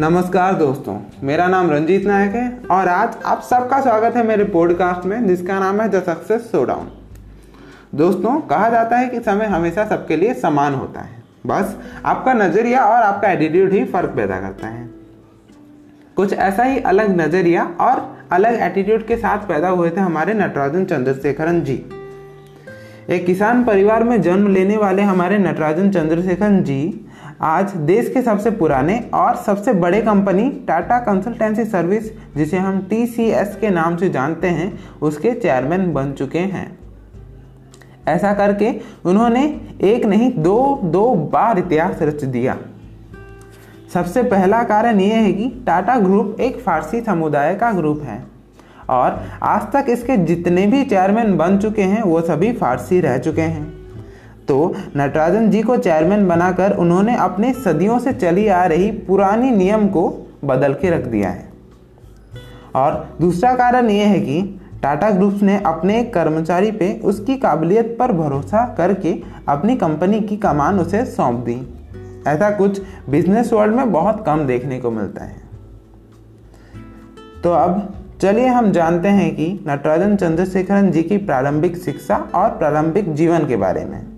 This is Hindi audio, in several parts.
नमस्कार दोस्तों, मेरा नाम रंजीत नायक है और आज आप सबका स्वागत है मेरे पॉडकास्ट में, जिसका नाम है द सक्सेस शोडाउन दोस्तों, कहा जाता है कि समय हमेशा सबके लिए समान होता है। बस, आपका नज़रिया और आपका एटीट्यूड ही फ़र्क पैदा करता है। कुछ ऐसा ही अलग नज़रिया और अलग एटीट्यूड के साथ पैदा हुए थे हमारे नटराजन चंद्रशेखरन जी। एक किसान परिवार में जन्म लेने वाले हमारे नटराजन चंद्रशेखरन जी आज देश के सबसे पुराने और सबसे बड़े कंपनी टाटा कंसल्टेंसी सर्विस, जिसे हम टीसीएस के नाम से जानते हैं, उसके चेयरमैन बन चुके हैं। ऐसा करके उन्होंने एक नहीं, दो दो बार इतिहास रच दिया। सबसे पहला कारण यह है कि टाटा ग्रुप एक फारसी समुदाय का ग्रुप है और आज तक इसके जितने भी चेयरमैन बन चुके हैं, वो सभी फारसी रह चुके हैं। तो नटराजन जी को चेयरमैन बनाकर उन्होंने अपने सदियों से चली आ रही पुरानी नियम को बदल के रख दिया है। और दूसरा कारण यह है कि टाटा ग्रुप्स ने अपने कर्मचारी पे उसकी काबिलियत पर भरोसा करके अपनी कंपनी की कमान उसे सौंप दी। ऐसा कुछ बिज़नेस वर्ल्ड में बहुत कम देखने को मिलता है। तो अब चलिए हम जानते हैं कि नटराजन चंद्रशेखरन जी की प्रारंभिक शिक्षा और प्रारंभिक जीवन के बारे में।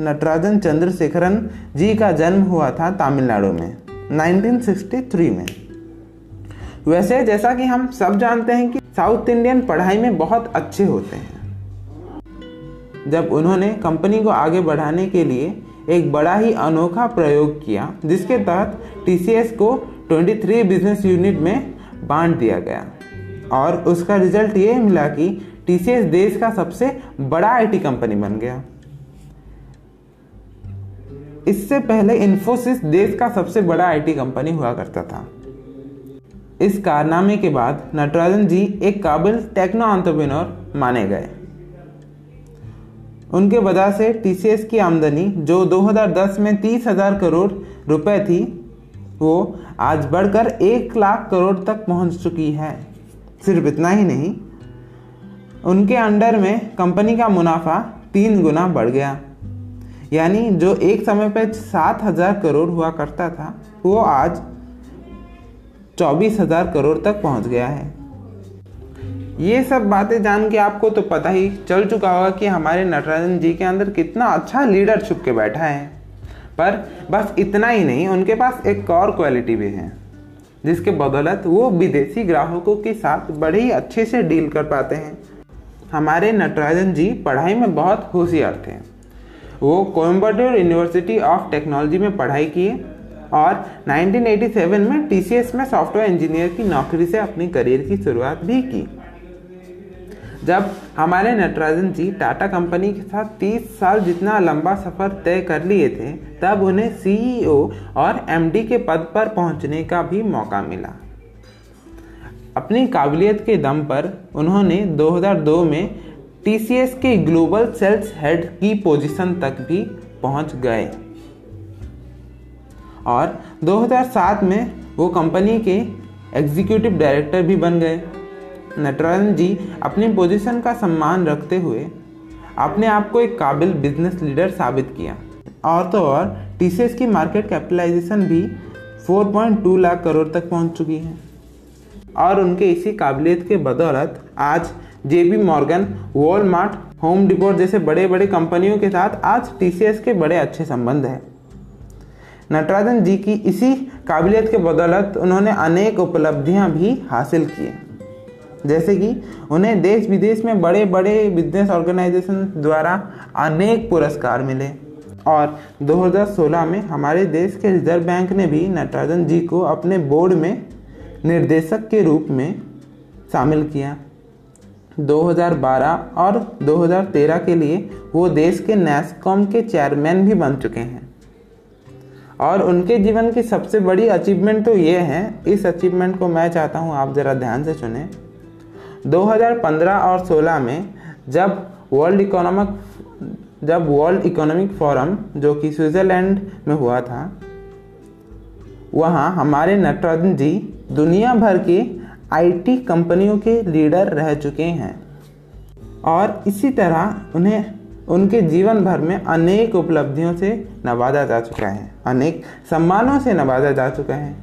नटराजन चंद्रशेखरन जी का जन्म हुआ था तमिलनाडु में 1963 में। वैसे जैसा कि हम सब जानते हैं कि साउथ इंडियन पढ़ाई में बहुत अच्छे होते हैं। जब उन्होंने कंपनी को आगे बढ़ाने के लिए एक बड़ा ही अनोखा प्रयोग किया, जिसके तहत टीसीएस को 23 बिज़नेस यूनिट में बांट दिया गया। और उसका रिज़ल्ट ये मिला कि टीसीएस देश का सबसे बड़ा आईटी कंपनी बन गया। इससे पहले इन्फोसिस देश का सबसे बड़ा आईटी कंपनी हुआ करता था। इस कारनामे के बाद नटराजन जी एक काबिल टेक्नो आंतरप्रेन्योर माने गए। उनके वजह से टीसीएस की आमदनी, जो 2010 में तीस हज़ार करोड़ रुपए थी, वो आज बढ़कर एक लाख करोड़ तक पहुँच चुकी है। सिर्फ़ इतना ही नहीं, उनके अंडर में कंपनी का मुनाफा तीन गुना बढ़ गया। यानी जो एक समय पर सात हज़ार करोड़ हुआ करता था, वो आज चौबीस हज़ार करोड़ तक पहुँच गया है। ये सब बातें जान के आपको तो पता ही चल चुका होगा कि हमारे नटराजन जी के अंदर कितना अच्छा लीडर छुप के बैठा है। पर बस इतना ही नहीं, उनके पास एक और क्वालिटी भी है, जिसके बदौलत वो विदेशी ग्राहकों के साथ बड़े ही अच्छे से डील कर पाते हैं। हमारे नटराजन जी पढ़ाई में बहुत होशियार थे। वो कोयम्बटूर यूनिवर्सिटी ऑफ़ टेक्नोलॉजी में पढ़ाई की और 1987 में टीसीएस में सॉफ्टवेयर इंजीनियर की नौकरी से अपनी करियर की शुरुआत भी की। जब हमारे नटराजन जी टाटा कंपनी के साथ 30 साल जितना लंबा सफ़र तय कर लिए थे, तब उन्हें सीईओ और एमडी के पद पर पहुँचने का भी मौका मिला। अपनी काबिलियत के दम पर उन्होंने 2002 में टीसीएस के ग्लोबल सेल्स हेड की पोजीशन तक भी पहुँच गए। और 2007 में वो कंपनी के एग्जीक्यूटिव डायरेक्टर भी बन गए। नटराजन जी, अपनी पोजीशन का सम्मान रखते हुए अपने आप को एक काबिल बिज़नेस लीडर साबित किया। और तो और TCS की मार्केट कैपिटलाइजेशन भी 4.2 लाख करोड़ तक पहुँच चुकी है। और उनके इसी काबिलियत के बदौलत आज J P Morgan, Walmart, Home Depot जैसे बड़े बड़े कंपनियों के साथ आज टीसीएस के बड़े अच्छे संबंध हैं। नटराजन जी की इसी काबिलियत के बदौलत उन्होंने अनेक उपलब्धियाँ भी हासिल की जैसे कि उन्हें देश विदेश में बड़े बड़े बिज़नेस ऑर्गेनाइजेशन द्वारा अनेक पुरस्कार मिले। और 2016 में हमारे देश के रिज़र्व बैंक ने भी नटराजन जी को अपने बोर्ड में निर्देशक के रूप में शामिल किया। 2012 और 2013 के लिए वो देश के नेस्कॉम के चेयरमैन भी बन चुके हैं। और उनके जीवन की सबसे बड़ी अचीवमेंट तो ये है, इस अचीवमेंट को मैं चाहता हूँ आप ज़रा ध्यान से सुने। 2015 और 16 में जब वर्ल्ड इकोनॉमिक, जब वर्ल्ड इकोनॉमिक फोरम, जो कि स्विट्ज़रलैंड में हुआ था, वहाँ हमारे नटराजन जी दुनिया भर के आईटी कंपनियों के लीडर रह चुके हैं और इसी तरह उन्हें, उनके जीवन भर में अनेक उपलब्धियों से नवाजा जा चुका है, अनेक सम्मानों से नवाजा जा चुका है।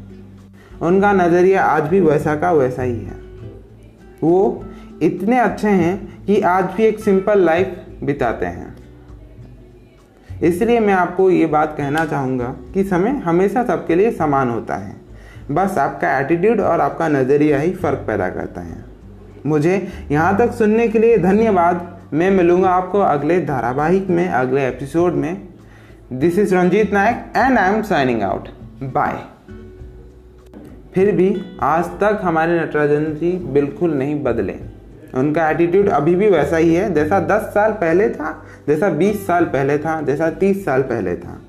उनका नज़रिया आज भी वैसा का वैसा ही है। वो इतने अच्छे हैं कि आज भी एक सिंपल लाइफ बिताते हैं। इसलिए मैं आपको ये बात कहना चाहूँगा कि समय हमेशा सबके लिए समान होता है। बस आपका एटीट्यूड और आपका नज़रिया ही फ़र्क पैदा करता है। मुझे यहाँ तक सुनने के लिए धन्यवाद। मैं मिलूँगा आपको अगले धारावाहिक में, अगले एपिसोड में। This is Ranjeet Nayak and I am signing out bye फिर भी आज तक हमारे नटराजन जी बिल्कुल नहीं बदले। उनका एटीट्यूड अभी भी वैसा ही है, जैसा 10 साल पहले था, जैसा 20 साल पहले था, जैसा 30 साल पहले था।